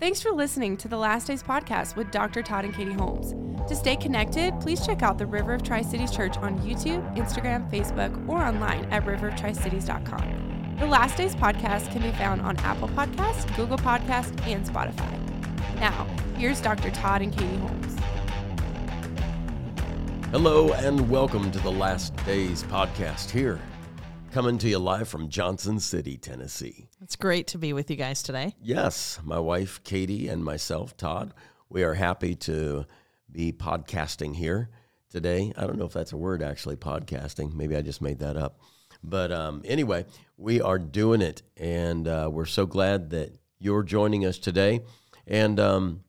Thanks for listening to the Last Days podcast with Dr. Todd and Katie Holmes. To stay connected, please check out the River of Tri Cities Church on YouTube, Instagram, Facebook, or online at riveroftricities.com. The Last Days podcast can be found on Apple Podcasts, Google Podcasts, and Spotify. Now, here's Dr. Todd and Katie Holmes. Hello and welcome to the Last Days podcast here, coming to you live from Johnson City, Tennessee. It's great to be with you guys today. Yes, my wife Katie and myself, Todd, we are happy to be podcasting here today. I don't know if that's a word actually, podcasting. Maybe I just made that up. But um, anyway, we are doing it, and uh, we're so glad that you're joining us today. And um,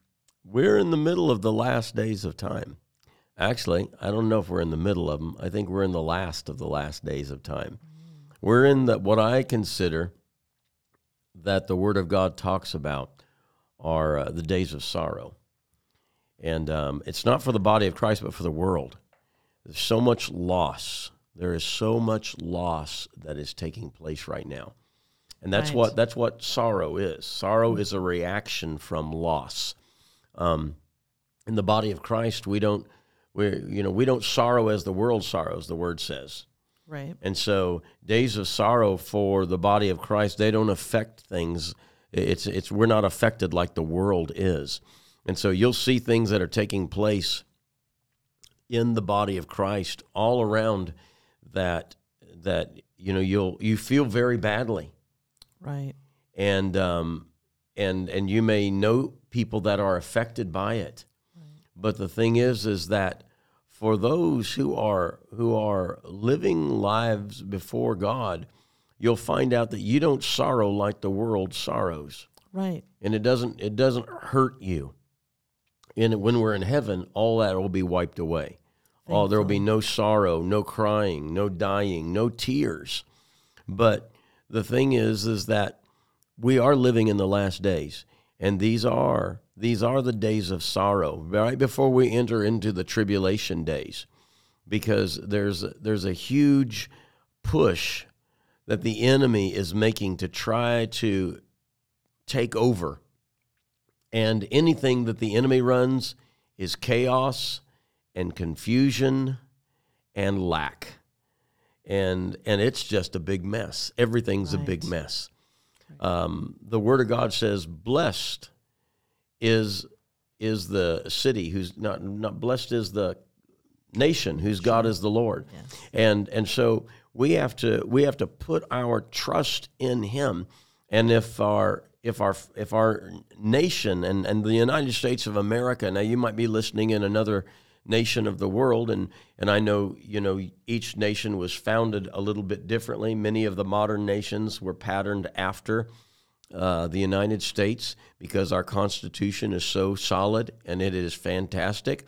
we're in the middle of the last days of time. Actually, I don't know if we're in the middle of them. I think we're in the last of the last days of time. We're in the, what I consider that the Word of God talks about are uh, the days of sorrow. And um, it's not for the body of Christ, but for the world. There's so much loss. There is so much loss that is taking place right now. And that's Right. what that's what sorrow is. Sorrow is a reaction from loss. Um, in the body of Christ, we don't we you know we don't sorrow as the world sorrows. The word says, Right. and so days of sorrow for the body of Christ, they don't affect things. It's it's we're not affected like the world is. And so you'll see things that are taking place in the body of Christ all around that that you know you'll you feel very badly Right. and um, and and you may know people that are affected by it. But the thing is, is that for those who are who are living lives before God, you'll find out that you don't sorrow like the world sorrows, Right. and it doesn't it doesn't hurt you. And when we're in heaven, all that will be wiped away. Oh, there will be no sorrow, no crying, no dying, no tears. But the thing is, is that we are living in the last days, and these are these are the days of sorrow, right before we enter into the tribulation days, because there's there's a huge push that the enemy is making to try to take over, and anything that the enemy runs is chaos and confusion and lack and and it's just a big mess. Everything's a big mess. Um, the Word of God says, "Blessed is is the city who's not not blessed is the nation whose God is the Lord." And and so we have to we have to put our trust in Him. And if our if our if our nation and, and the United States of America now you might be listening in another nation of the world and and I know you know each nation was founded a little bit differently many of the modern nations were patterned after uh, the United States because our Constitution is so solid and it is fantastic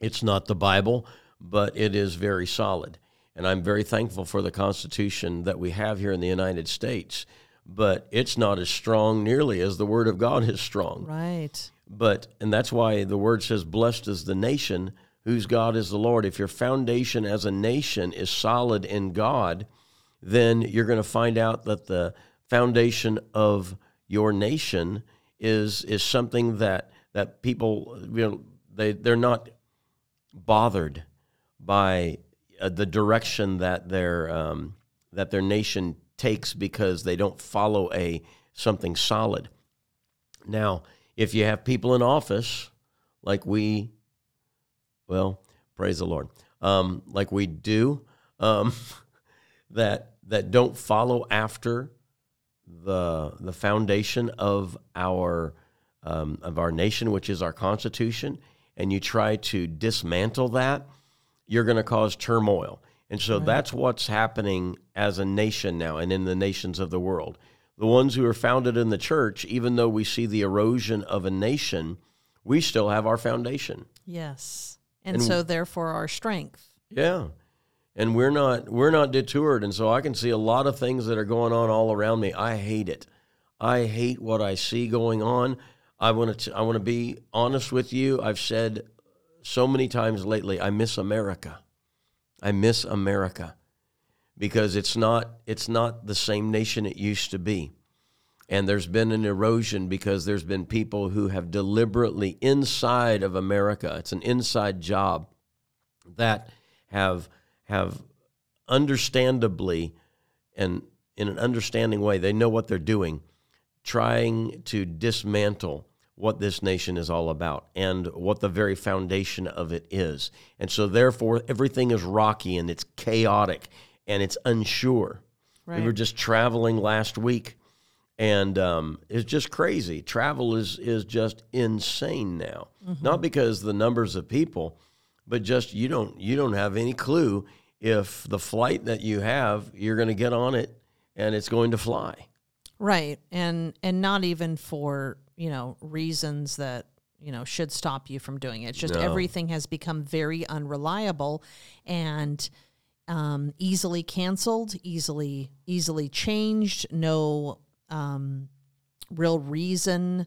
it's not the Bible, but it is very solid. And I'm very thankful for the Constitution that we have here in the United States. But it's not as strong nearly as the Word of God is strong. Right. But, and that's why the Word says, Blessed is the nation whose God is the Lord. If your foundation as a nation is solid in God, then you're going to find out that the foundation of your nation is is something that that people you know they they're not bothered by uh, the direction that their um, that their nation takes because they don't follow a something solid. Now, if you have people in office like we, well, praise the Lord, um, like we do, um, that that don't follow after the the foundation of our um, of our nation, which is our Constitution, and you try to dismantle that, you're going to cause turmoil. And so that's what's happening as a nation now, and in the nations of the world. The ones who are founded in the church, even though we see the erosion of a nation, we still have our foundation. Yes. And, And- so therefore our strength. Yeah. And we're not we're not detoured and so I can see a lot of things that are going on all around me. I hate it. I hate what I see going on. I want to I want to be honest with you. I've said so many times lately I miss America. I miss America because it's not it's not the same nation it used to be. And there's been an erosion because there's been people who have deliberately inside of America, it's an inside job, that have have understandably and in an understanding way, they know what they're doing, trying to dismantle what this nation is all about and what the very foundation of it is. And so, therefore, everything is rocky and it's chaotic and it's unsure. Right. We were just traveling last week, and um, it's just crazy. Travel is is just insane now. Not because the numbers of people, but just you don't you don't have any clue if the flight that you have you're going to get on it and it's going to fly. Right. And and not even for, you know, reasons that, you know, should stop you from doing it. It's just No. everything has become very unreliable and um, easily canceled, easily easily changed, no um, real reason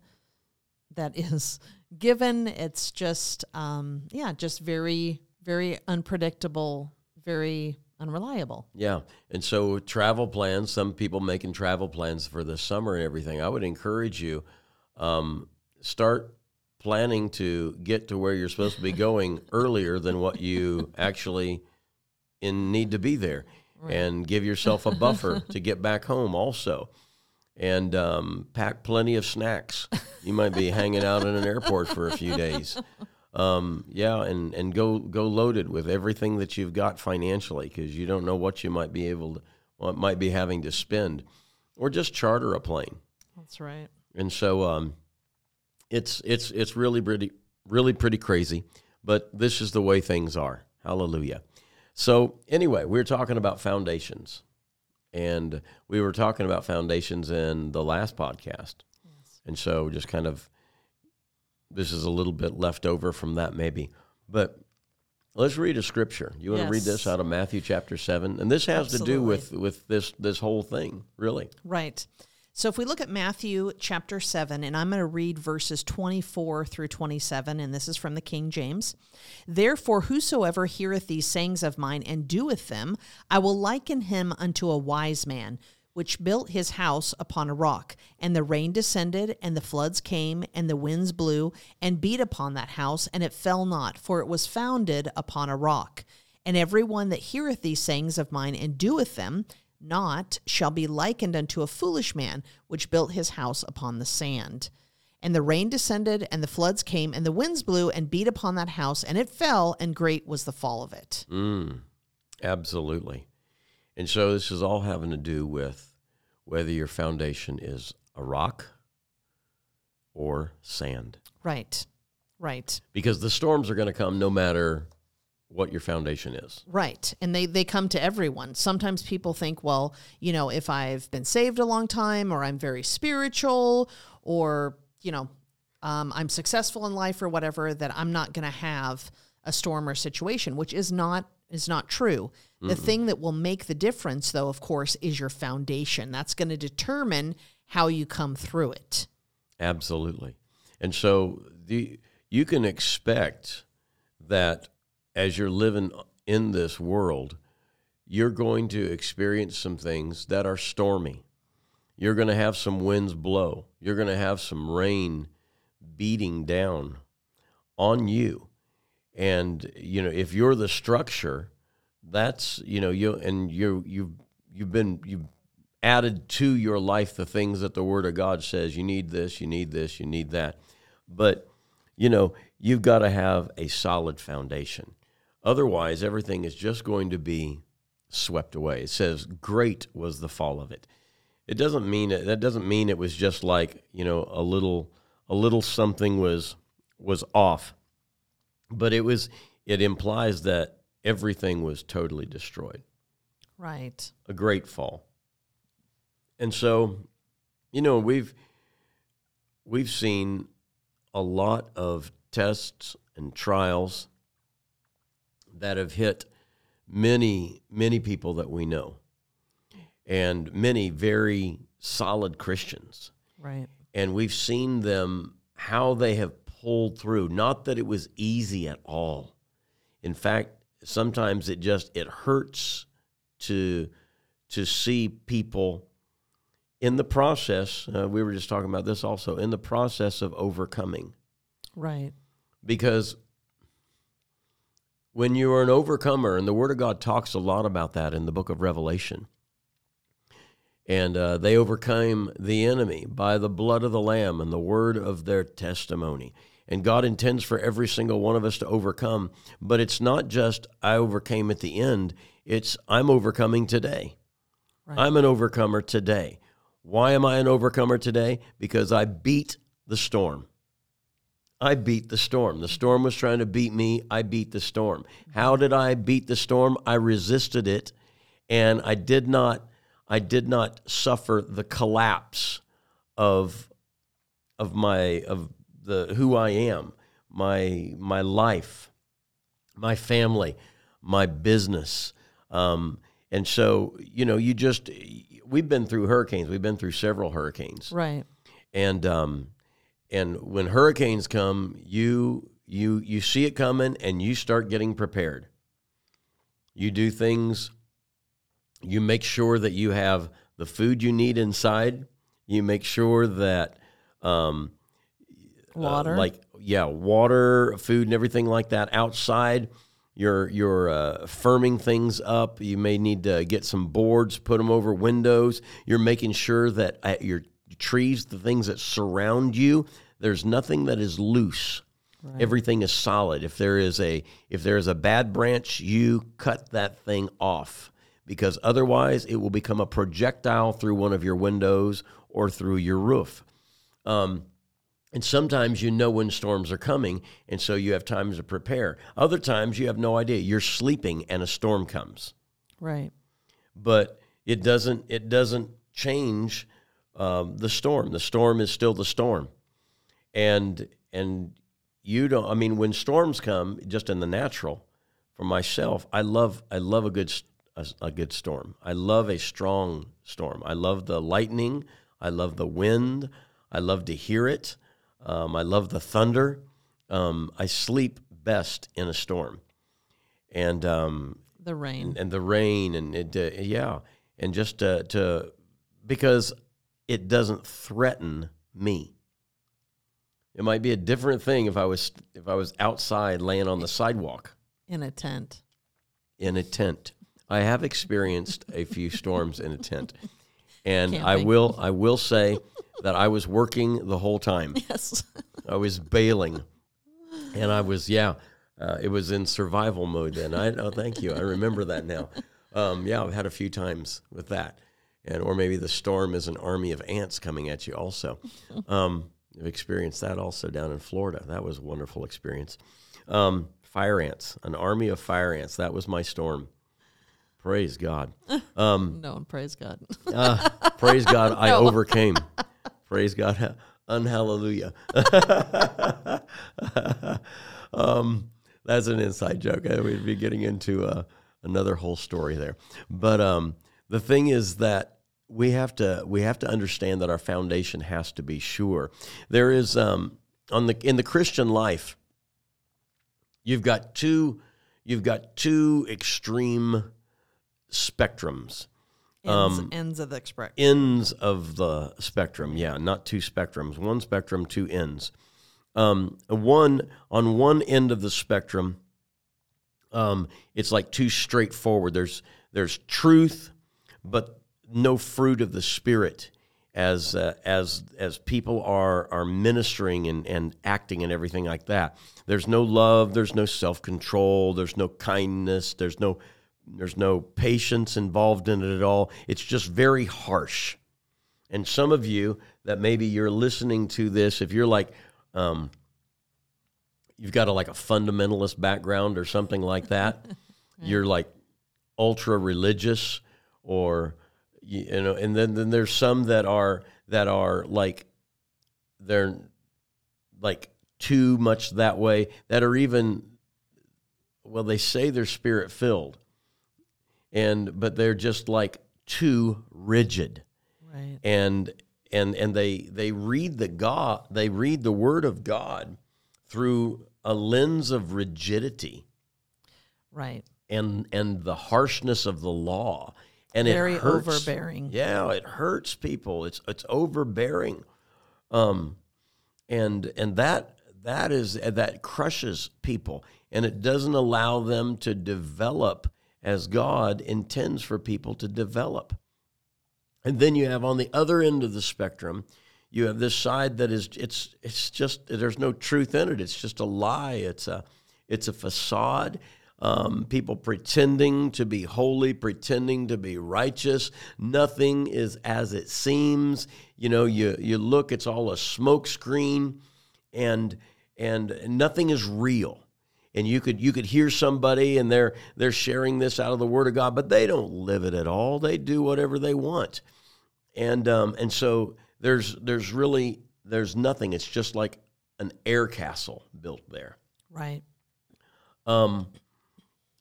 that is given. It's just um, yeah, just very very unpredictable, very unreliable. Yeah. And so travel plans, some people making travel plans for the summer and everything. I would encourage you um, start planning to get to where you're supposed to be going earlier than what you actually in need to be there and give yourself a buffer to get back home also. And um, pack plenty of snacks. You might be hanging out in an airport for a few days. Um, yeah, and, and go go loaded with everything that you've got financially because you don't know what you might be able to, what might be having to spend, or just charter a plane. That's right. And so um, it's it's it's really pretty really pretty crazy, but this is the way things are. Hallelujah. So anyway, we are talking about foundations, and we were talking about foundations in the last podcast, and so just kind of this is a little bit left over from that maybe, but. Let's read a scripture. You want to read this out of Matthew chapter seven, and this has to do with with this this whole thing, really. Right. So if we look at Matthew chapter 7, and I'm going to read verses 24 through 27, and this is from the King James. Therefore, whosoever heareth these sayings of mine and doeth them, I will liken him unto a wise man, which built his house upon a rock. And the rain descended, and the floods came, and the winds blew, and beat upon that house, and it fell not, for it was founded upon a rock. And every one that heareth these sayings of mine and doeth them, not shall be likened unto a foolish man which built his house upon the sand. And the rain descended, and the floods came, and the winds blew and beat upon that house, and it fell, and great was the fall of it. Mm, absolutely. And so this is all having to do with whether your foundation is a rock or sand. Right, right, Because the storms are going to come no matter what your foundation is. right. And they, they come to everyone. Sometimes people think, well, you know, if I've been saved a long time, or I'm very spiritual, or, you know, um, I'm successful in life or whatever, that I'm not going to have a storm or situation, which is not is not true. The thing that will make the difference, though, of course, is your foundation. That's going to determine how you come through it. Absolutely. And so the you can expect that as you're living in this world, you're going to experience some things that are stormy. You're going to have some winds blow. You're going to have some rain beating down on you. And you know, if you're the structure, that's, you know, you and you you've you've been you've added to your life the things that the word of God says you need this, you need this, you need that. But you know, you've got to have a solid foundation. Otherwise, everything is just going to be swept away. It says great was the fall of it. It doesn't mean it, that doesn't mean it was just like, you know, a little a little something was was off. But it was it implies that everything was totally destroyed Right. a great fall. And so, you know, we've we've seen a lot of tests and trials that have hit many many people that we know and many very solid Christians. Right. And we've seen them how they have pulled through. Not that it was easy at all. In fact, sometimes it just it hurts to to see people in the process, uh, we were just talking about this also, in the process of overcoming. Right. Because when you are an overcomer, and the Word of God talks a lot about that in the book of Revelation, and uh, they overcame the enemy by the blood of the Lamb and the word of their testimony. And God intends for every single one of us to overcome, but it's not just I overcame at the end, it's I'm overcoming today. Right. I'm an overcomer today. Why am I an overcomer today? Because I beat the storm. I beat the storm. The storm was trying to beat me. I beat the storm. How did I beat the storm? I resisted it and I did not I did not suffer the collapse of of my of the who I am, my my life, my family, my business. Um, and so, you know, you just we've been through hurricanes. We've been through several hurricanes. Right. And um and when hurricanes come, you you you see it coming and you start getting prepared. You do things you make sure that you have the food you need inside. You make sure that um, uh, Water. like yeah, water, food, and everything like that outside. You're you're uh, firming things up. You may need to get some boards, put them over windows. You're making sure that at your trees, the things that surround you, there's nothing that is loose. Everything is solid. If there is a if there is a bad branch, you cut that thing off because otherwise it will become a projectile through one of your windows or through your roof. Um, and sometimes you know when storms are coming, and so you have time to prepare. Other times you have no idea. You're sleeping and a storm comes, right. but it doesn't. It doesn't change um, the storm. The storm is still the storm, and and you don't. I mean, when storms come, just in the natural, for myself, I love I love a good a, a good storm. I love a strong storm. I love the lightning. I love the wind. I love to hear it. Um, I love the thunder. Um, I sleep best in a storm, and um, The rain. and the rain and it, uh, yeah, and just to, to because it doesn't threaten me. It might be a different thing if I was if I was outside laying on the sidewalk in a tent. in a tent. I have experienced a few storms in a tent, and I will I will say that I was working the whole time. Yes. I was bailing, and I was yeah. Uh, it was in survival mode then. I oh, thank you. I remember that now. Um, yeah, I've had a few times with that, and or maybe the storm is an army of ants coming at you. Also, um, I've experienced that also down in Florida. That was a wonderful experience. Um, fire ants, an army of fire ants. That was my storm. Praise God. Um, no, praise God. uh, praise God, I overcame. Praise God, unhallelujah. um, that's an inside joke. I would be getting into uh, another whole story there. But um, the thing is that we have to we have to understand that our foundation has to be sure. There is um, on the in the Christian life, you've got two you've got two extreme spectrums ends, Um, ends of the express. ends of the spectrum. Yeah, not two spectrums. One spectrum, two ends. Um, one on one end of the spectrum, um, it's like too straightforward. There's there's truth, but no fruit of the spirit. As uh, as as people are are ministering and, and acting and everything like that, there's no love, there's no self control, there's no kindness, there's no there's no patience involved in it at all. It's just very harsh. And some of you that maybe you're listening to this, if you're like, um, you've got a like a fundamentalist background or something like that, you're like ultra religious, or you, know, and then then there's some that are that are like they're like too much that way that are even well they say they're spirit filled and but they're just like too rigid Right. and and and they they read the god they read the word of god through a lens of rigidity Right. and and the harshness of the law and Very it hurts. overbearing. Yeah, it hurts people. It's it's overbearing, um, and and that that is that crushes people, and it doesn't allow them to develop as God intends for people to develop. And then you have on the other end of the spectrum, you have this side that is it's it's just there's no truth in it. It's just a lie. It's a it's a facade. Um, people pretending to be holy, pretending to be righteous. Nothing is as it seems. You know, you you look, it's all a smokescreen, and and nothing is real. And you could you could hear somebody and they're they're sharing this out of the Word of God, but they don't live it at all. They do whatever they want, and um, and so there's there's really there's nothing. It's just like an air castle built there. Right. Um,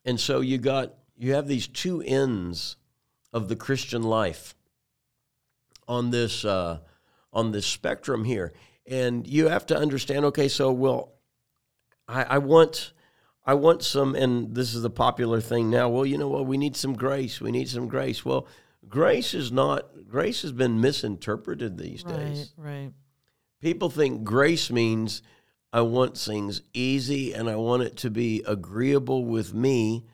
and so you got you have these two ends of the Christian life on this uh, on this spectrum here, and you have to understand. Okay, so well, I, I want I want some, and this is the popular thing now. Well, you know what? We need some grace. We need some grace. Well, grace is not grace has been misinterpreted these Right. days. Right. People think grace means I want things easy and I want it to be agreeable with me.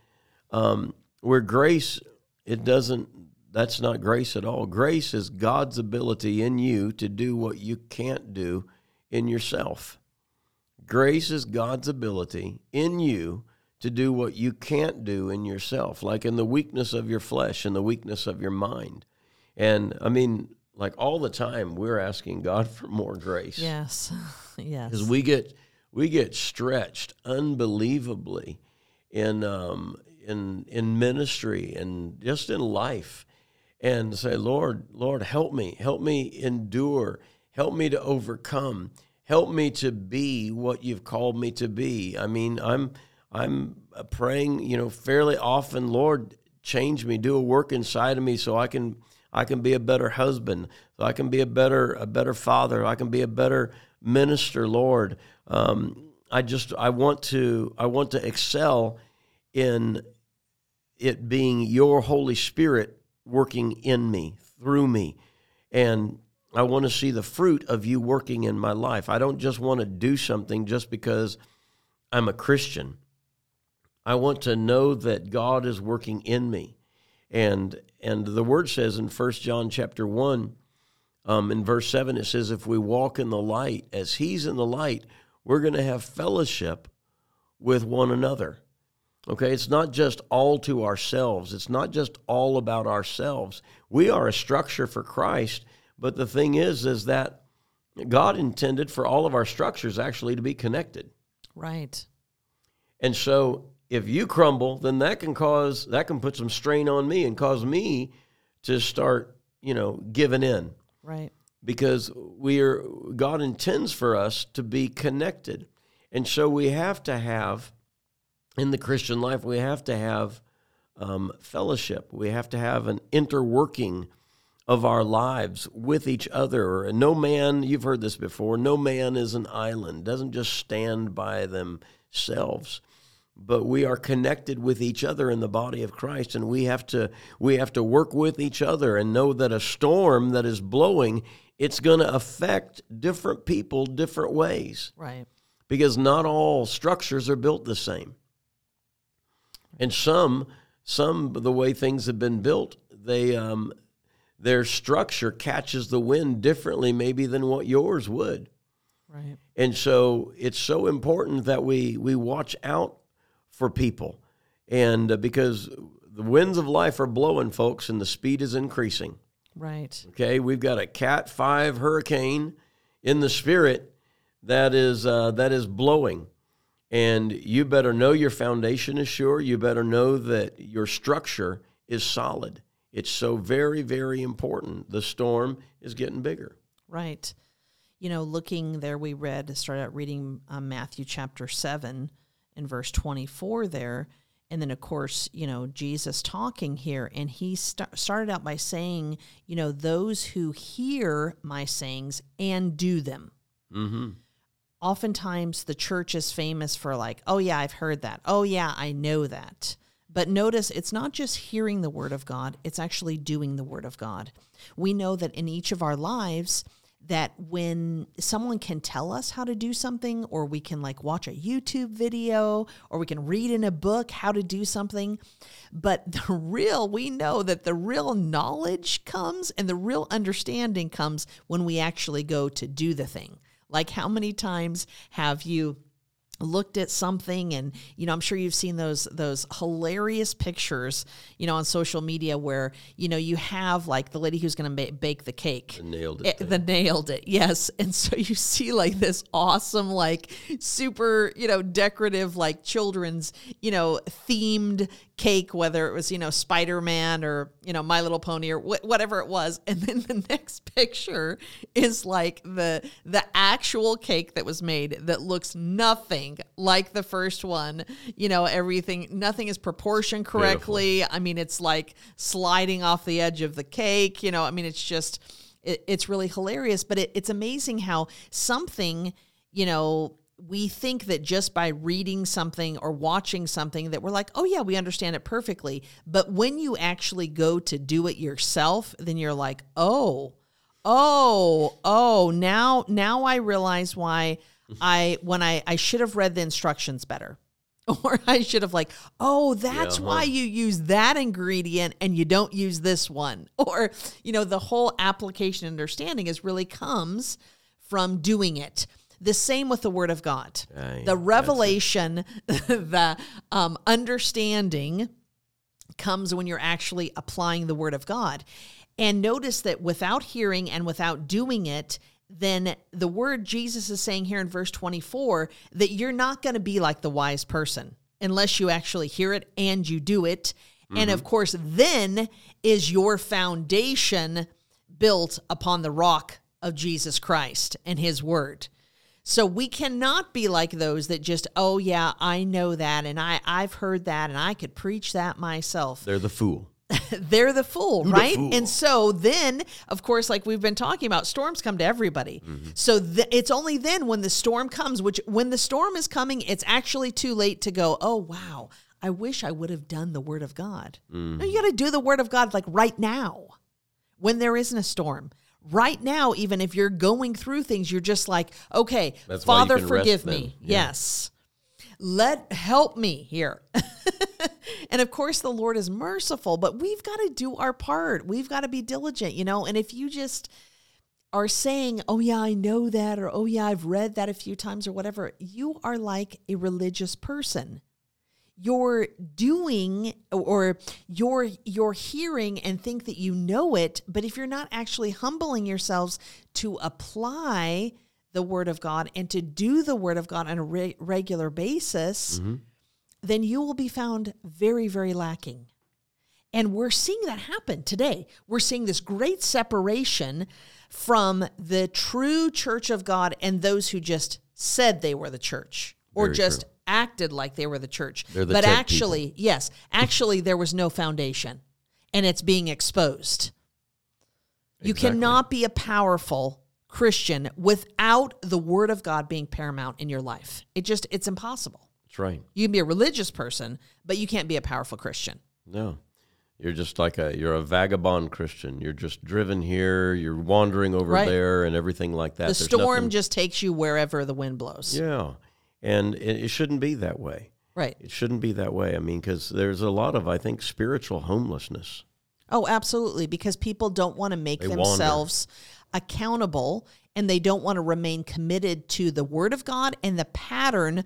Um, where grace, it doesn't, that's not grace at all. Grace is God's ability in you to do what you can't do in yourself. Grace is God's ability in you to do what you can't do in yourself, like in the weakness of your flesh and the weakness of your mind. And I mean, like all the time, we're asking God for more grace Yes. yes. because we get we get stretched unbelievably in um, in in ministry and just in life, and say, Lord, Lord, help me, help me endure, help me to overcome, help me to be what you've called me to be. I mean, I'm I'm praying, you know, fairly often, Lord, change me, do a work inside of me so I can I can be a better husband, so I can be a better a better father, I can be a better minister, Lord. Um, I just I want to I want to excel in it being your Holy Spirit working in me, through me. And I want to see the fruit of you working in my life. I don't just want to do something just because I'm a Christian. I want to know that God is working in me. And and the word says in 1 John chapter 1, um, in verse 7, it says, If we walk in the light as he's in the light, we're going to have fellowship with one another. Okay, it's not just all to ourselves. It's not just all about ourselves. We are a structure for Christ, but the thing is is that God intended for all of our structures actually to be connected. right. And so if you crumble, then that can cause that can put some strain on me and cause me to start, you know, giving in Right. because we are God intends for us to be connected. And so we have to have in the Christian life we have to have um, fellowship. We have to have an interworking of our lives with each other. And no man, you've heard this before, no man is an island, doesn't just stand by themselves. But we are connected with each other in the body of Christ, and we have to we have to work with each other and know that a storm that is blowing, it's going to affect different people different ways Right. because not all structures are built the same. And some, some the way things have been built, they um, their structure catches the wind differently, maybe than what yours would. Right. And so it's so important that we we watch out for people, and uh, because the winds of life are blowing, folks, and the speed is increasing. Right. Okay, we've got a Cat Five hurricane in the spirit that is uh, that is blowing, and you better know your foundation is sure. You better know that your structure is solid. It's so very very important. The storm is getting bigger. Right. You know, looking there, we read, started out reading um, Matthew chapter 7 in verse 24 there. And then, of course, you know, Jesus talking here, and he st- started out by saying, you know, those who hear my sayings and do them. Mm-hmm. Oftentimes, the church is famous for, like, oh, yeah, I've heard that. Oh, yeah, I know that. But notice it's not just hearing the word of God, it's actually doing the word of God. We know that in each of our lives, that when someone can tell us how to do something, or we can like watch a YouTube video, or we can read in a book how to do something, but the real, we know that the real knowledge comes and the real understanding comes when we actually go to do the thing. Like, how many times have you? Looked at something and you know i'm sure you've seen those those hilarious pictures you know on social media where you know you have like the lady who's going to ma- bake the cake The nailed it. Eh, it, the nailed it yes and so you see like this awesome like super you know decorative like children's you know themed cake whether it was you know spider-man or you know my little pony or wh- whatever it was. And then the next picture is like the the actual cake that was made that looks nothing like the first one. You know everything nothing is proportioned correctly. I mean it's like sliding off the edge of the cake you know i mean it's just it, it's really hilarious. But it, it's amazing how something you know we think that just by reading something or watching something that we're like oh yeah we understand it perfectly but when you actually go to do it yourself then you're like oh oh oh now now i realize why i when i i should have read the instructions better or I should have like, oh, that's Yeah, huh. why you use that ingredient and you don't use this one. Or, you know, the whole application understanding is really comes from doing it. The same with the word of God. The revelation, the um, understanding comes when you're actually applying the word of God. And notice that without hearing and without doing it, then the word Jesus is saying here in verse 24 that you're not going to be like the wise person unless you actually hear it and you do it. And of course, then is your foundation built upon the rock of Jesus Christ and his word. So we cannot be like those that just, oh yeah, I know that and I I've heard that and I could preach that myself. They're the fool. They're the fool, right? fool. And so then, of course, like we've been talking about, storms come to everybody. Mm-hmm. So th- it's only then when the storm comes, which when the storm is coming, it's actually too late to go, oh wow, I wish I would have done the word of God. Mm-hmm. No, you got to do the word of God like right now when there isn't a storm. Right now, even if you're going through things, you're just like, okay, That's Father, forgive me. Yeah. Yes. Let help me here. and of course, the Lord is merciful, but we've got to do our part. We've got to be diligent, you know. And if you just are saying, oh, yeah, I know that, or oh, yeah, I've read that a few times, or whatever, you are like a religious person you're doing or you're you're hearing and think that you know it but if you're not actually humbling yourselves to apply the word of god and to do the word of god on a re- regular basis mm-hmm. then you will be found very very lacking and we're seeing that happen today. We're seeing this great separation from the true church of God and those who just said they were the church or Very just true. Acted like they were the church. They're the but actually, yes, actually, there was no foundation and it's being exposed. You cannot be a powerful Christian without the word of God being paramount in your life. It just, it's impossible. That's right. You can be a religious person, but you can't be a powerful Christian. No. You're just like a you're a vagabond Christian. You're just driven here, you're wandering over Right. there and everything like that. The There's storm nothing- just takes you wherever the wind blows. Yeah. And it, it shouldn't be that way. Right. It shouldn't be that way. I mean, because there's a lot of, I think, spiritual homelessness. Oh, absolutely. Because people don't want to make They wander. themselves accountable and they don't want to remain committed to the word of God and the pattern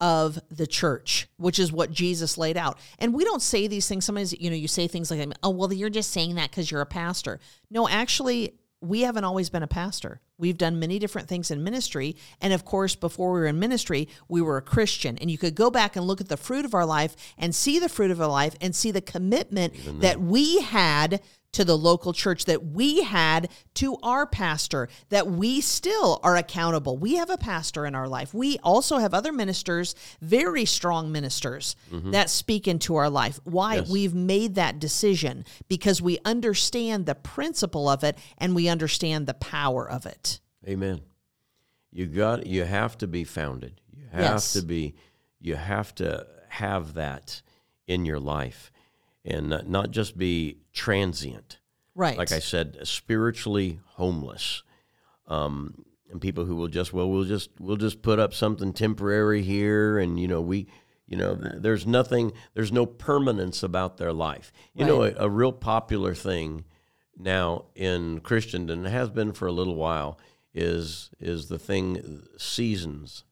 of the church, which is what Jesus laid out. And we don't say these things. Sometimes, you know, you say things like, oh, well, you're just saying that because you're a pastor. No, actually, we haven't always been a pastor. We've done many different things in ministry. And of course, before we were in ministry, we were a Christian. And you could go back and look at the fruit of our life and see the fruit of our life and see the commitment that we had to the local church, that we had to our pastor, that we still are accountable. We have a pastor in our life. We also have other ministers, very strong ministers, mm-hmm. that speak into our life. Why? Yes. We've made that decision because we understand the principle of it and we understand the power of it. Amen. You got you have to be founded. You have Yes. to be you have to have that in your life and not, not just be transient. Right. Like I said, spiritually homeless. Um, and people who will just well we'll just we'll just put up something temporary here and you know we you know there's nothing there's no permanence about their life you know a, a real popular thing now in christendom and has been for a little while is is the thing seasons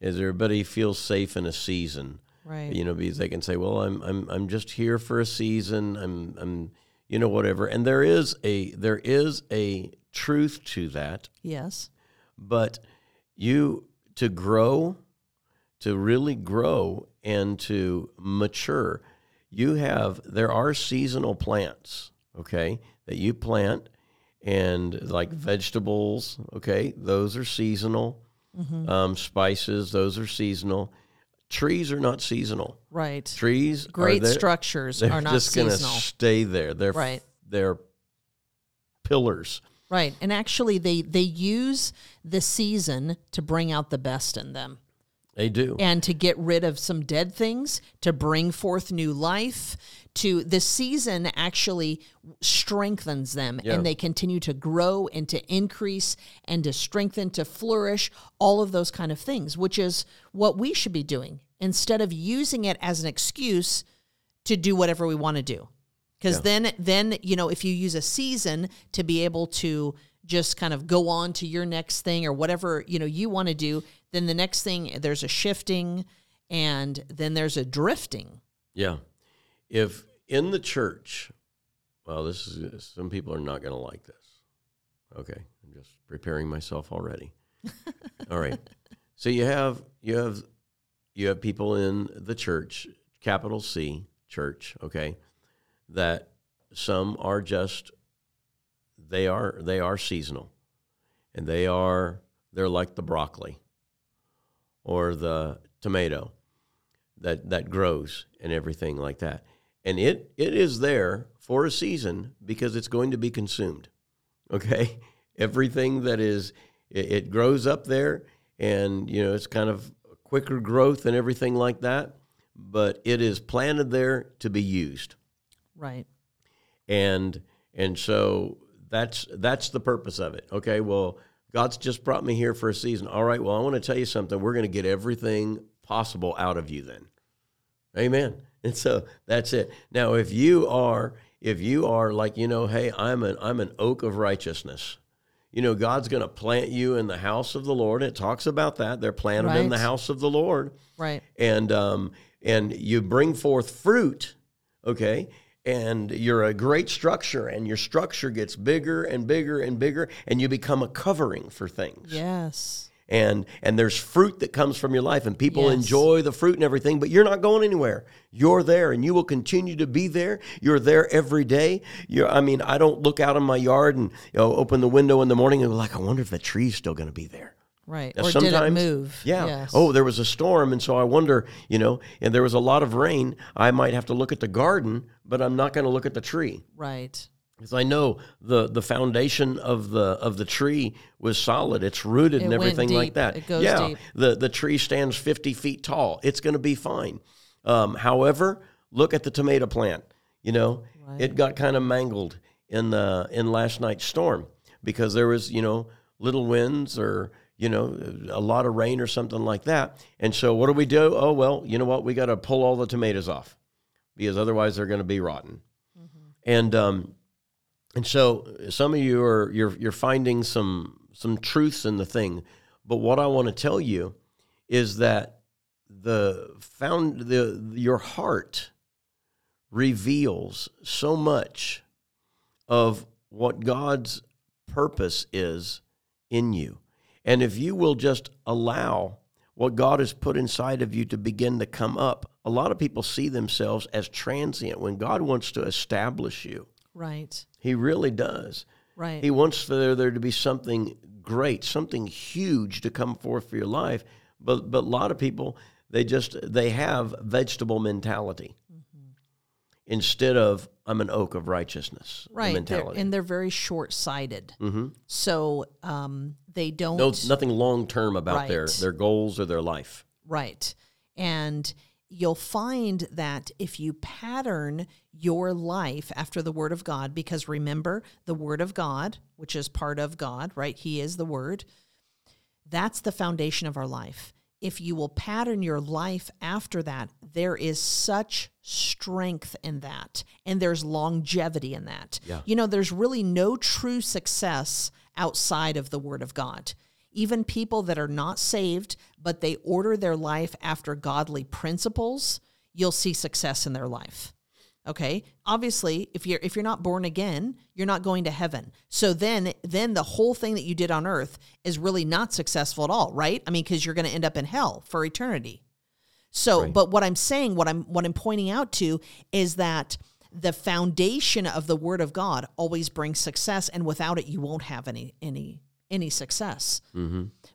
is everybody feels safe in a season Right. you know because they can say well i'm i'm i'm just here for a season. I'm i'm you know whatever. And there is a there is a truth to that. Yes. but you to grow to really grow and to mature you have there are seasonal plants okay that you plant and like vegetables okay those are seasonal. Um, spices those are seasonal trees are not seasonal Right. trees are Great there- structures they're not just gonna stay there they're Right. they're pillars Right. And actually they they use the season to bring out the best in them they do and to get rid of some dead things, to bring forth new life, to the season actually strengthens them Yeah. and they continue to grow and to increase and to strengthen, to flourish, all of those kind of things, which is what we should be doing instead of using it as an excuse to do whatever we want to do. Because Yeah. then, then you know, if you use a season to be able to just kind of go on to your next thing or whatever you know you want to do, then the next thing there's a shifting, and then there's a drifting. Yeah. If in the church, well, this is some people are not going to like this. Okay, I'm just preparing myself already. All right. So you have you have you have people in the church, capital C, church, okay, that some are just they are they are seasonal. And they are they're like the broccoli or the tomato that that grows and everything like that. And it it is there for a season because it's going to be consumed. Okay? Everything that is it, it grows up there and you know it's kind of quicker growth and everything like that, but it is planted there to be used. Right. And and so that's that's the purpose of it. Okay, well, God's just brought me here for a season. All right, well, I want to tell you something. We're going to get everything possible out of you then. Amen. And so that's it. Now, if you are if you are like, you know, hey, I'm an I'm an oak of righteousness. You know, God's going to plant you in the house of the Lord. It talks about that. They're planted in the house of the Lord Right. and um, and you bring forth fruit, okay, and you're a great structure, and your structure gets bigger and bigger and bigger, and you become a covering for things. Yes. And and there's fruit that comes from your life, and people Yes. enjoy the fruit and everything, but you're not going anywhere. You're there, and you will continue to be there. You're there every day. You're, I mean, I don't look out in my yard and you know, open the window in the morning and be like, I wonder if the tree's still going to be there. Right. Now, or did it sometimes- move? Yeah. Yes. Oh, there was a storm, and so I wonder, you know, and there was a lot of rain. I might have to look at the garden, but I'm not going to look at the tree Right. because I know the the foundation of the of the tree was solid. It's rooted It and everything like that. It goes yeah. deep. The the tree stands 50 feet tall. It's going to be fine. Um, however, look at the tomato plant. You know, it got kind of mangled in the in last night's storm because there was you know little winds or you know a lot of rain or something like that. And so what do we do? Oh well, you know what? We got to pull all the tomatoes off because otherwise they're going to be rotten. And um, and so some of you are you're you're finding some some truths in the thing, but what I want to tell you is that the found the your heart reveals so much of what God's purpose is in you. And if you will just allow what God has put inside of you to begin to come up, a lot of people see themselves as transient when God wants to establish you. Right. He really does. Right. He wants for there, there to be something great, something huge to come forth for your life. But but a lot of people they just they have vegetable mentality instead of I'm an oak of righteousness right. They're- mentality. and they're very short sighted. hmm So um, they don't. No, nothing long term about their their goals or their life. Right. And you'll find that if you pattern your life after the Word of God, because remember, the Word of God, which is part of God, right? He is the Word. That's the foundation of our life. If you will pattern your life after that, there is such strength in that, and there's longevity in that. Yeah. You know, there's really no true success outside of the Word of God even people that are not saved, but they order their life after godly principles, you'll see success in their life. Okay? Obviously, if you're if you're not born again, you're not going to heaven. So then then the whole thing that you did on earth is really not successful at all, right? I mean, cuz you're going to end up in hell for eternity. So, Right. but what I'm saying, what I'm what I'm pointing out to is that the foundation of the word of God always brings success and without it you won't have any any any success.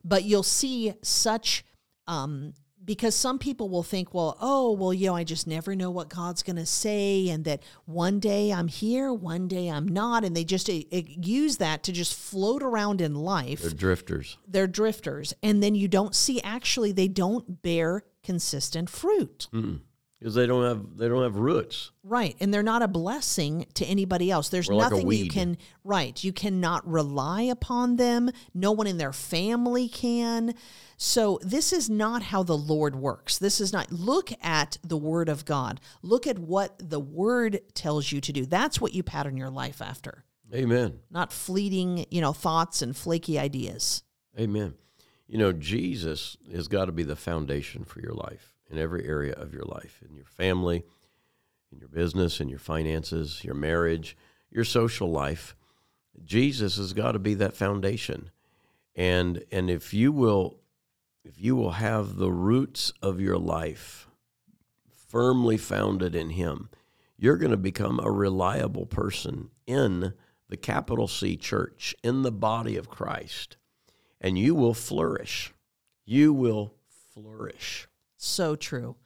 But you'll see such um because some people will think well oh well you know i just never know what god's going to say and that one day i'm here one day i'm not and they just uh, uh, use that to just float around in life. They're drifters. they're drifters. And then you don't see actually they don't bear consistent fruit Because they don't have they don't have roots. Right. And they're not a blessing to anybody else. There's We're nothing that you can, right. You cannot rely upon them. No one in their family can. So this is not how the Lord works. This is not, look at the Word of God. Look at what the Word tells you to do. That's what you pattern your life after, Amen. not fleeting, you know, thoughts and flaky ideas. Amen. You know, Jesus has got to be the foundation for your life in every area of your life, in your family, in your business, in your finances, your marriage, your social life. Jesus has got to be that foundation. And and if you will if you will have the roots of your life firmly founded in him, you're going to become a reliable person in the capital C church, in the body of Christ and you will flourish. You will flourish. So true.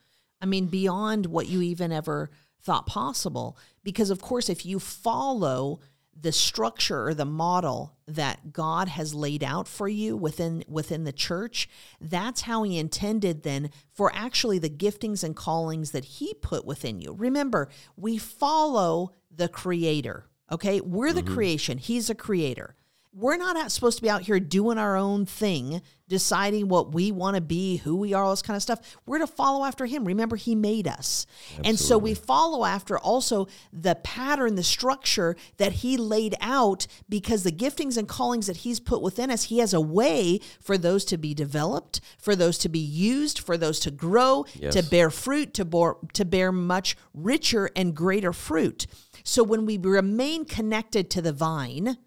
I mean, beyond what you even ever thought possible. Because, of course, if you follow the structure or the model that God has laid out for you within within the church, that's how he intended then for actually the giftings and callings that he put within you. Remember, we follow the creator. Okay? We're the mm-hmm. creation. He's a creator. We're not supposed to be out here doing our own thing, deciding what we want to be, who we are, all this kind of stuff. We're to follow after him. Remember, he made us. And so we follow after also the pattern, the structure that he laid out because the giftings and callings that he's put within us, he has a way for those to be developed, for those to be used, for those to grow, Yes. to bear fruit, to, bore, to bear much richer and greater fruit. So when we remain connected to the vine,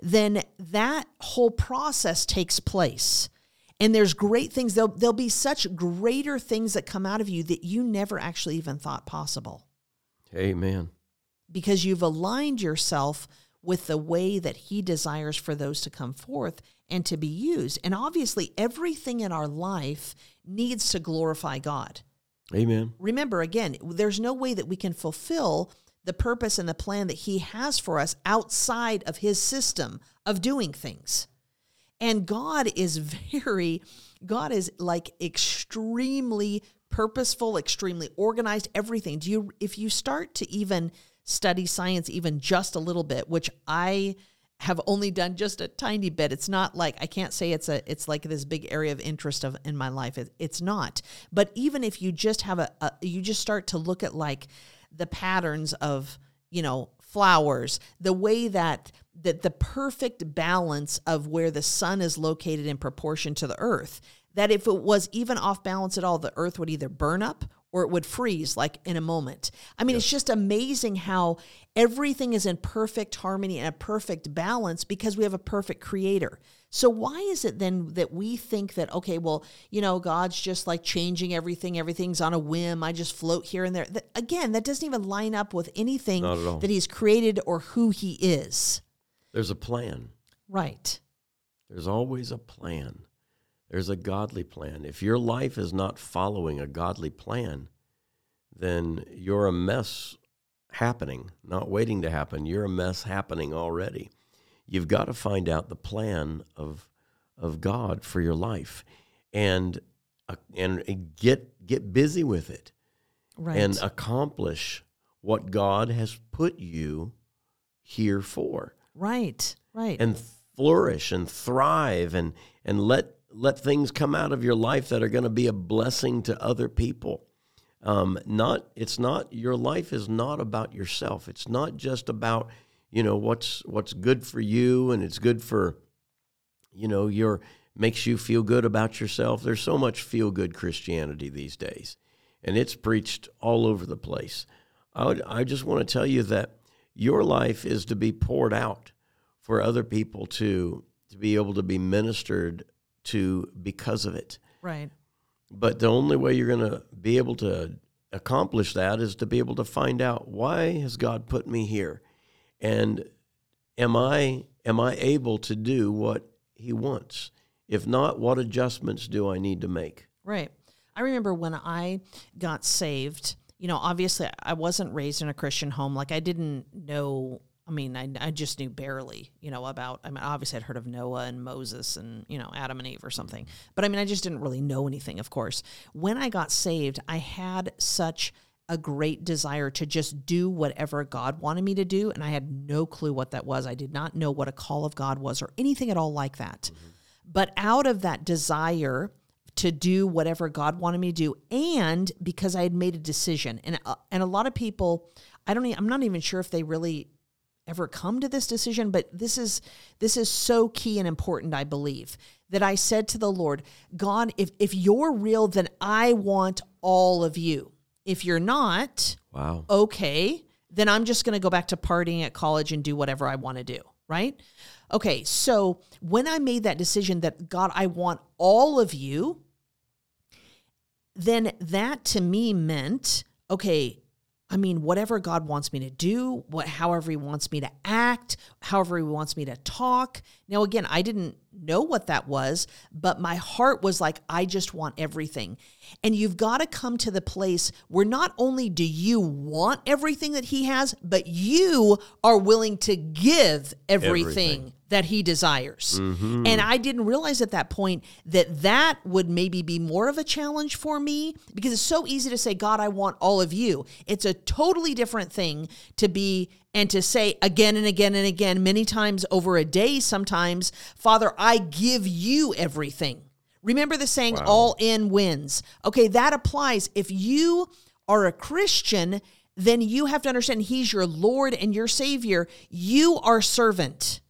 then that whole process takes place. And there's great things. There'll, there'll be such greater things that come out of you that you never actually even thought possible Amen. because you've aligned yourself with the way that He desires for those to come forth and to be used. And obviously, everything in our life needs to glorify God. Amen. Remember, again, there's no way that we can fulfill the purpose and the plan that He has for us outside of His system of doing things. And God is very, God is like extremely purposeful, extremely organized, everything. Do you, if you start to even study science even just a little bit, which I have only done just a tiny bit. It's not like I can't say it's a it's like this big area of interest of in my life. It, it's not. But even if you just have a, a you just start to look at like the patterns of you know flowers, the way that that the perfect balance of where the sun is located in proportion to the earth. That if it was even off balance at all, the earth would either burn up or it would freeze like in a moment. I mean, it's just amazing how everything is in perfect harmony and a perfect balance because we have a perfect creator. So why is it then that we think that okay, well, you know, God's just like changing everything, everything's on a whim, I just float here and there. That, again, that doesn't even line up with anything Not at all. that he's created or who he is. There's a plan. Right. There's always a plan. There's a godly plan. If your life is not following a godly plan, then you're a mess happening, not waiting to happen. You're a mess happening already. You've got to find out the plan of of God for your life, and uh, and get get busy with it. Right. and accomplish what God has put you here for right. Right. and flourish and thrive and and let let things come out of your life that are going to be a blessing to other people. Um, not it's not your life is not about yourself. It's not just about you know what's what's good for you and it's good for you know your makes you feel good about yourself. There's so much feel good Christianity these days, and it's preached all over the place. I would, I just want to tell you that your life is to be poured out for other people to to be able to be ministered to because of it. right. But the only way you're going to be able to accomplish that is to be able to find out why has God put me here, and am I am I able to do what He wants? If not, what adjustments do I need to make? Right. I remember when I got saved, you know, obviously I wasn't raised in a Christian home. Like I didn't know, I mean, I, I just knew barely, you know, about, I mean, obviously I'd heard of Noah and Moses and, you know, Adam and Eve or something. But I mean, I just didn't really know anything, of course. When I got saved, I had such a great desire to just do whatever God wanted me to do. And I had no clue what that was. I did not know what a call of God was or anything at all like that. But out of that desire to do whatever God wanted me to do, and because I had made a decision, and uh, and a lot of people, I don't, I'm not even sure if they really ever come to this decision, but this is this is so key and important. I believe that I said to the Lord, God, if if you're real, then I want all of you. If you're not, Wow. okay, then I'm just going to go back to partying at college and do whatever I want to do, right? Okay, so when I made that decision that God, I want all of you, then that to me meant, okay, I mean, whatever God wants me to do, what however he wants me to act, however he wants me to talk. Now again, I didn't know what that was, but my heart was like I just want everything. And you've got to come to the place where not only do you want everything that he has, but you are willing to give everything, Everything. That he desires. Mm-hmm. And I didn't realize at that point that that would maybe be more of a challenge for me because it's so easy to say, God, I want all of you. It's a totally different thing to be and to say again and again and again, many times over a day, sometimes, Father, I give you everything. Remember the saying, all in wins. Okay, that applies. If you are a Christian, then you have to understand He's your Lord and your Savior. You are servant.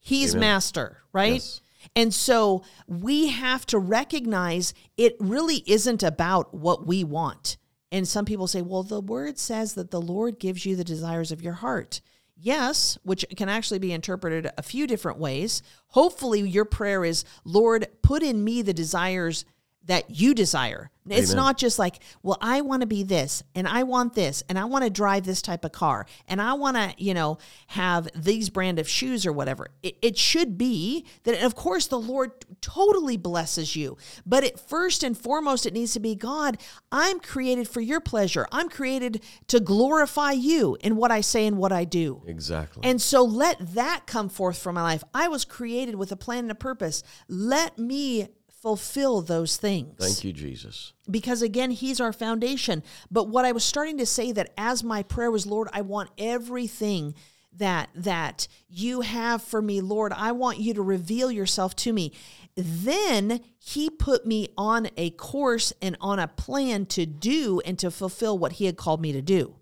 He's master, right? Yes. And so we have to recognize it really isn't about what we want. And some people say, well, the word says that the Lord gives you the desires of your heart. Yes, which can actually be interpreted a few different ways. Hopefully, your prayer is, Lord, put in me the desires that you desire. It's Amen. not just like, well, I want to be this and I want this and I want to drive this type of car and I want to, you know, have these brand of shoes or whatever. It, it should be that, of course, the Lord totally blesses you. But it first and foremost, it needs to be God, I'm created for your pleasure. I'm created to glorify you in what I say and what I do. Exactly. And so let that come forth from my life. I was created with a plan and a purpose. Let me fulfill those things. Thank you, Jesus. because again he's our foundation. But what i was starting to say that as my prayer was lord i want everything that that you have for me lord i want you to reveal yourself to me. Then he put me on a course and on a plan to do and to fulfill what he had called me to do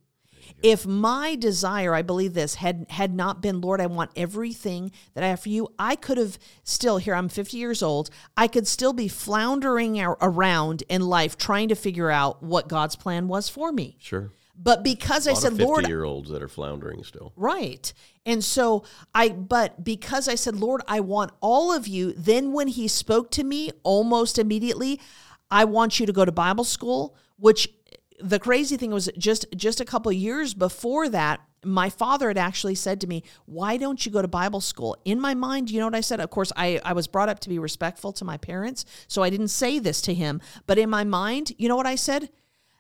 if my desire i believe this had had not been lord i want everything that i have for you i could have still here i'm 50 years old i could still be floundering around in life trying to figure out what god's plan was for me Sure. but because i said lord fifty-year-olds that are floundering still. Right. And so I, but because I said, Lord, I want all of you, then when he spoke to me almost immediately, I want you to go to Bible school, which the crazy thing was just, just a couple years before that, my father had actually said to me, why don't you go to Bible school? In my mind, you know what I said? Of course, I, I was brought up to be respectful to my parents. So I didn't say this to him, but in my mind, you know what I said?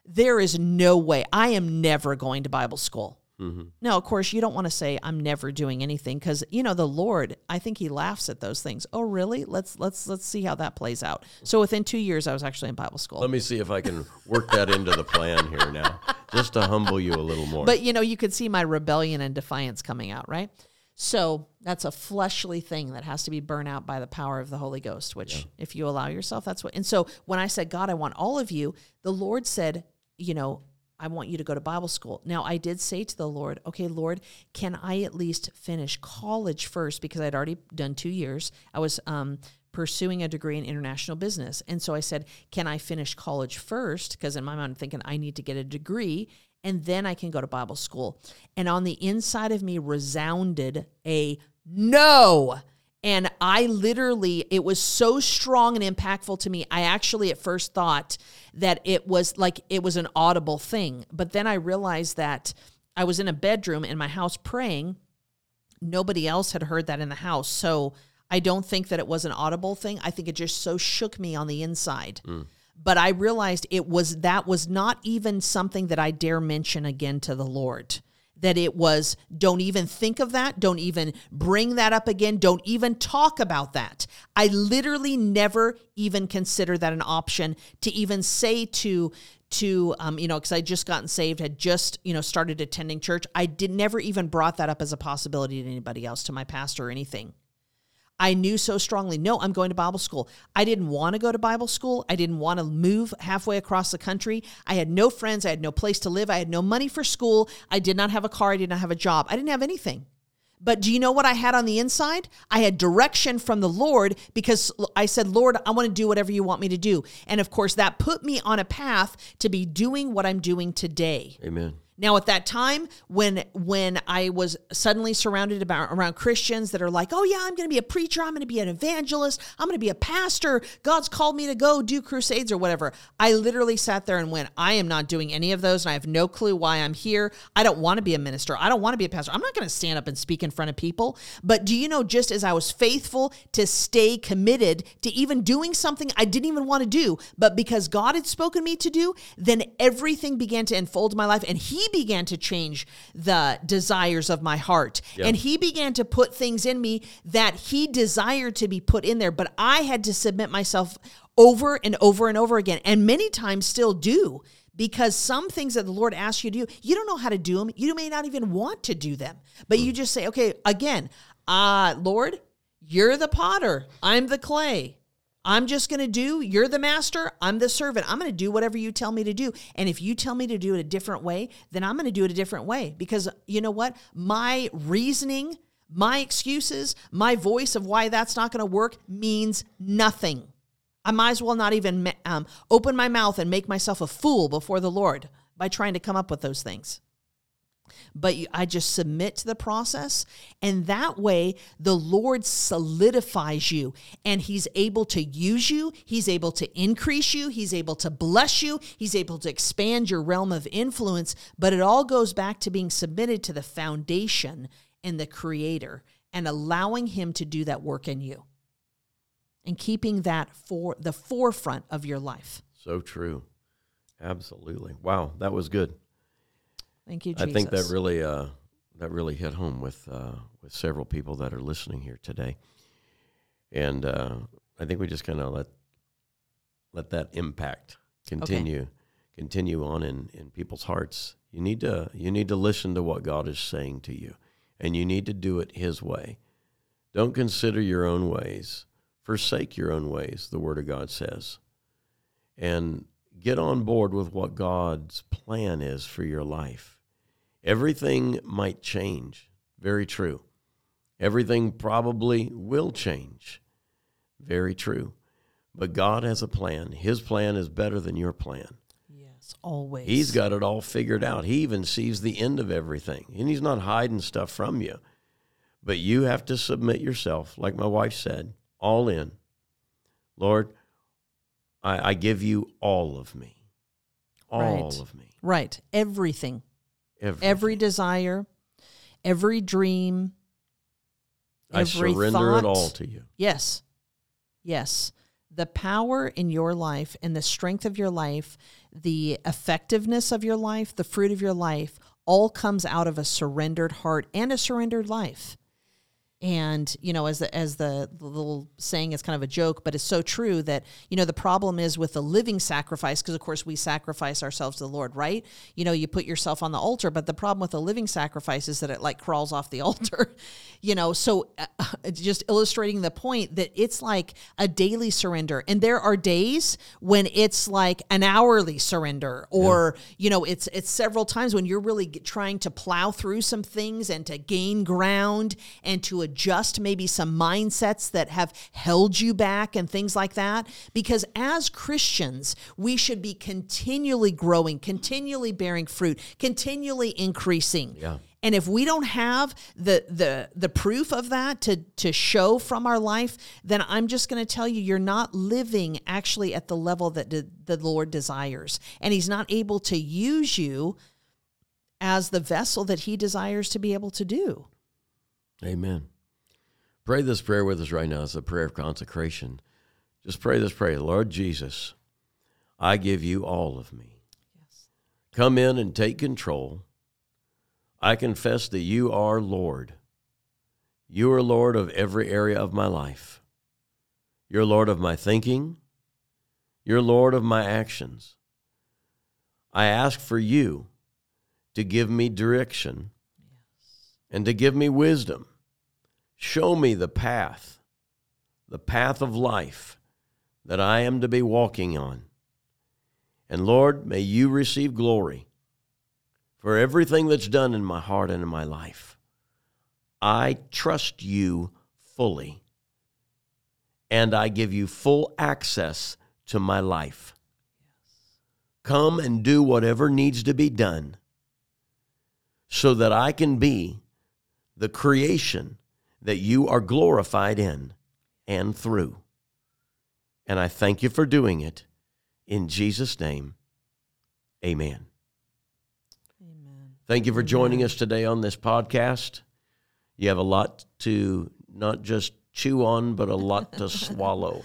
There is no way I am never going to Bible school. Mhm. Now, of course, you don't want to say I'm never doing anything because you know the Lord. I think He laughs at those things. Oh, really? Let's let's let's see how that plays out. So within two years, I was actually in Bible school. Let me see if I can work that into the plan here now, just to humble you a little more. But you know, you could see my rebellion and defiance coming out, right? So that's a fleshly thing that has to be burnt out by the power of the Holy Ghost, which if you allow yourself, that's what. And so when I said, God, I want all of you, the Lord said, you know, I want you to go to Bible school. Now, I did say to the Lord, okay, Lord, can I at least finish college first? Because I'd already done two years. I was um, pursuing a degree in international business. And so I said, can I finish college first? Because in my mind, I'm thinking I need to get a degree and then I can go to Bible school. And on the inside of me resounded a no. And I literally, it was so strong and impactful to me. I actually at first thought that it was like it was an audible thing. But then I realized that I was in a bedroom in my house praying. Nobody else had heard that in the house. So I don't think that it was an audible thing. I think it just so shook me on the inside. Mm. But I realized it was that was not even something that I dare mention again to the Lord. That it was, don't even think of that. Don't even bring that up again. Don't even talk about that. I literally never even considered that an option to even say to, to um, you know, because I just gotten saved, had just, you know, started attending church. I did never even brought that up as a possibility to anybody else, to my pastor or anything. I knew so strongly, no, I'm going to Bible school. I didn't want to go to Bible school. I didn't want to move halfway across the country. I had no friends. I had no place to live. I had no money for school. I did not have a car. I did not have a job. I didn't have anything. But do you know what I had on the inside? I had direction from the Lord because I said, Lord, I want to do whatever you want me to do. And of course, that put me on a path to be doing what I'm doing today. Amen. Now, at that time, when when I was suddenly surrounded about around Christians that are like, "Oh yeah, I'm going to be a preacher. I'm going to be an evangelist. I'm going to be a pastor. God's called me to go do crusades or whatever." I literally sat there and went, "I am not doing any of those, and I have no clue why I'm here. I don't want to be a minister. I don't want to be a pastor. I'm not going to stand up and speak in front of people." But do you know, just as I was faithful to stay committed to even doing something I didn't even want to do, but because God had spoken me to do, then everything began to unfold in my life, and He began to change the desires of my heart. And he began to put things in me that he desired to be put in there, but I had to submit myself over and over and over again, and many times still do. Because some things that the Lord asks you to do, you don't know how to do them. You may not even want to do them. But you just say, okay, again, uh, Lord, you're the potter. I'm the clay. I'm just going to do, you're the master, I'm the servant. I'm going to do whatever you tell me to do. And if you tell me to do it a different way, then I'm going to do it a different way. Because you know what? My reasoning, my excuses, my voice of why that's not going to work means nothing. I might as well not even um, open my mouth and make myself a fool before the Lord by trying to come up with those things but I just submit to the process. And that way, the Lord solidifies you and He's able to use you. He's able to increase you. He's able to bless you. He's able to expand your realm of influence. But it all goes back to being submitted to the foundation and the Creator and allowing Him to do that work in you and keeping that for the forefront of your life. So true. Absolutely. Wow, that was good. Thank you, Jesus. I think that really uh, that really hit home with uh, with several people that are listening here today, and uh, I think we just kind of let let that impact continue continue on in, in people's hearts. You need to you need to listen to what God is saying to you, and you need to do it His way. Don't consider your own ways. Forsake your own ways. The Word of God says, and get on board with what God's plan is for your life. Everything might change. Very true. Everything probably will change. Very true. But God has a plan. His plan is better than your plan. Yes, always. He's got it all figured out. He even sees the end of everything. And He's not hiding stuff from you. But you have to submit yourself, like my wife said, all in. Lord, I, I give you all of me. All Right. of me. right. Everything. Everything. every desire, every dream, I every surrender thought. it all to you. Yes. Yes. The power in your life and the strength of your life, the effectiveness of your life, the fruit of your life, all comes out of a surrendered heart and a surrendered life and you know as the as the, the little saying is kind of a joke but it's so true that you know the problem is with the living sacrifice because of course we sacrifice ourselves to the lord right you know you put yourself on the altar but the problem with the living sacrifice is that it like crawls off the altar you know so uh, just illustrating the point that it's like a daily surrender and there are days when it's like an hourly surrender or yeah. you know it's it's several times when you're really trying to plow through some things and to gain ground and to adjust maybe some mindsets that have held you back and things like that. Because as Christians, we should be continually growing, continually bearing fruit, continually increasing. Yeah. And if we don't have the the the proof of that to to show from our life, then I'm just going to tell you you're not living actually at the level that de- the Lord desires. And he's not able to use you as the vessel that he desires to be able to do. Amen. Pray this prayer with us right now. It's a prayer of consecration. Just pray this prayer Lord Jesus, I give you all of me. Yes. Come in and take control. I confess that you are Lord. You are Lord of every area of my life. You're Lord of my thinking. You're Lord of my actions. I ask for you to give me direction yes. and to give me wisdom Show me the path, the path of life that I am to be walking on. And Lord, may you receive glory for everything that's done in my heart and in my life. I trust you fully, and I give you full access to my life. Come and do whatever needs to be done so that I can be the creation that you are glorified in and through. And I thank you for doing it. In Jesus' name, amen. Amen. Thank you for joining us today on this podcast. You have a lot to not just chew on, but a lot to swallow.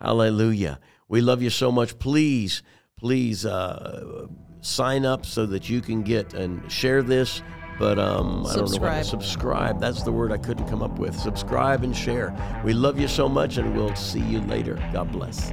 Hallelujah. We love you so much. Please, please uh, sign up so that you can get and share this but um, I don't know what subscribe. That's the word I couldn't come up with. Subscribe and share. We love you so much, and we'll see you later. God bless.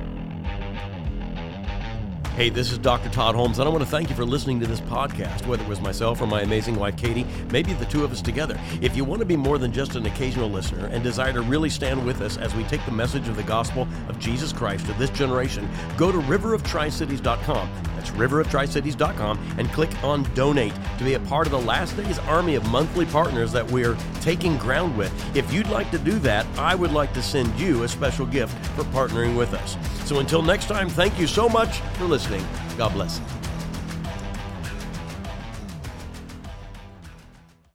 Hey, this is Dr. Todd Holmes, and I want to thank you for listening to this podcast, whether it was myself or my amazing wife, Katie, maybe the two of us together. If you want to be more than just an occasional listener and desire to really stand with us as we take the message of the gospel of Jesus Christ to this generation, go to riveroftricities.com. That's riveroftricities.com and click on donate to be a part of the last days army of monthly partners that we're taking ground with. If you'd like to do that, I would like to send you a special gift for partnering with us. So until next time, thank you so much for listening listening. God bless.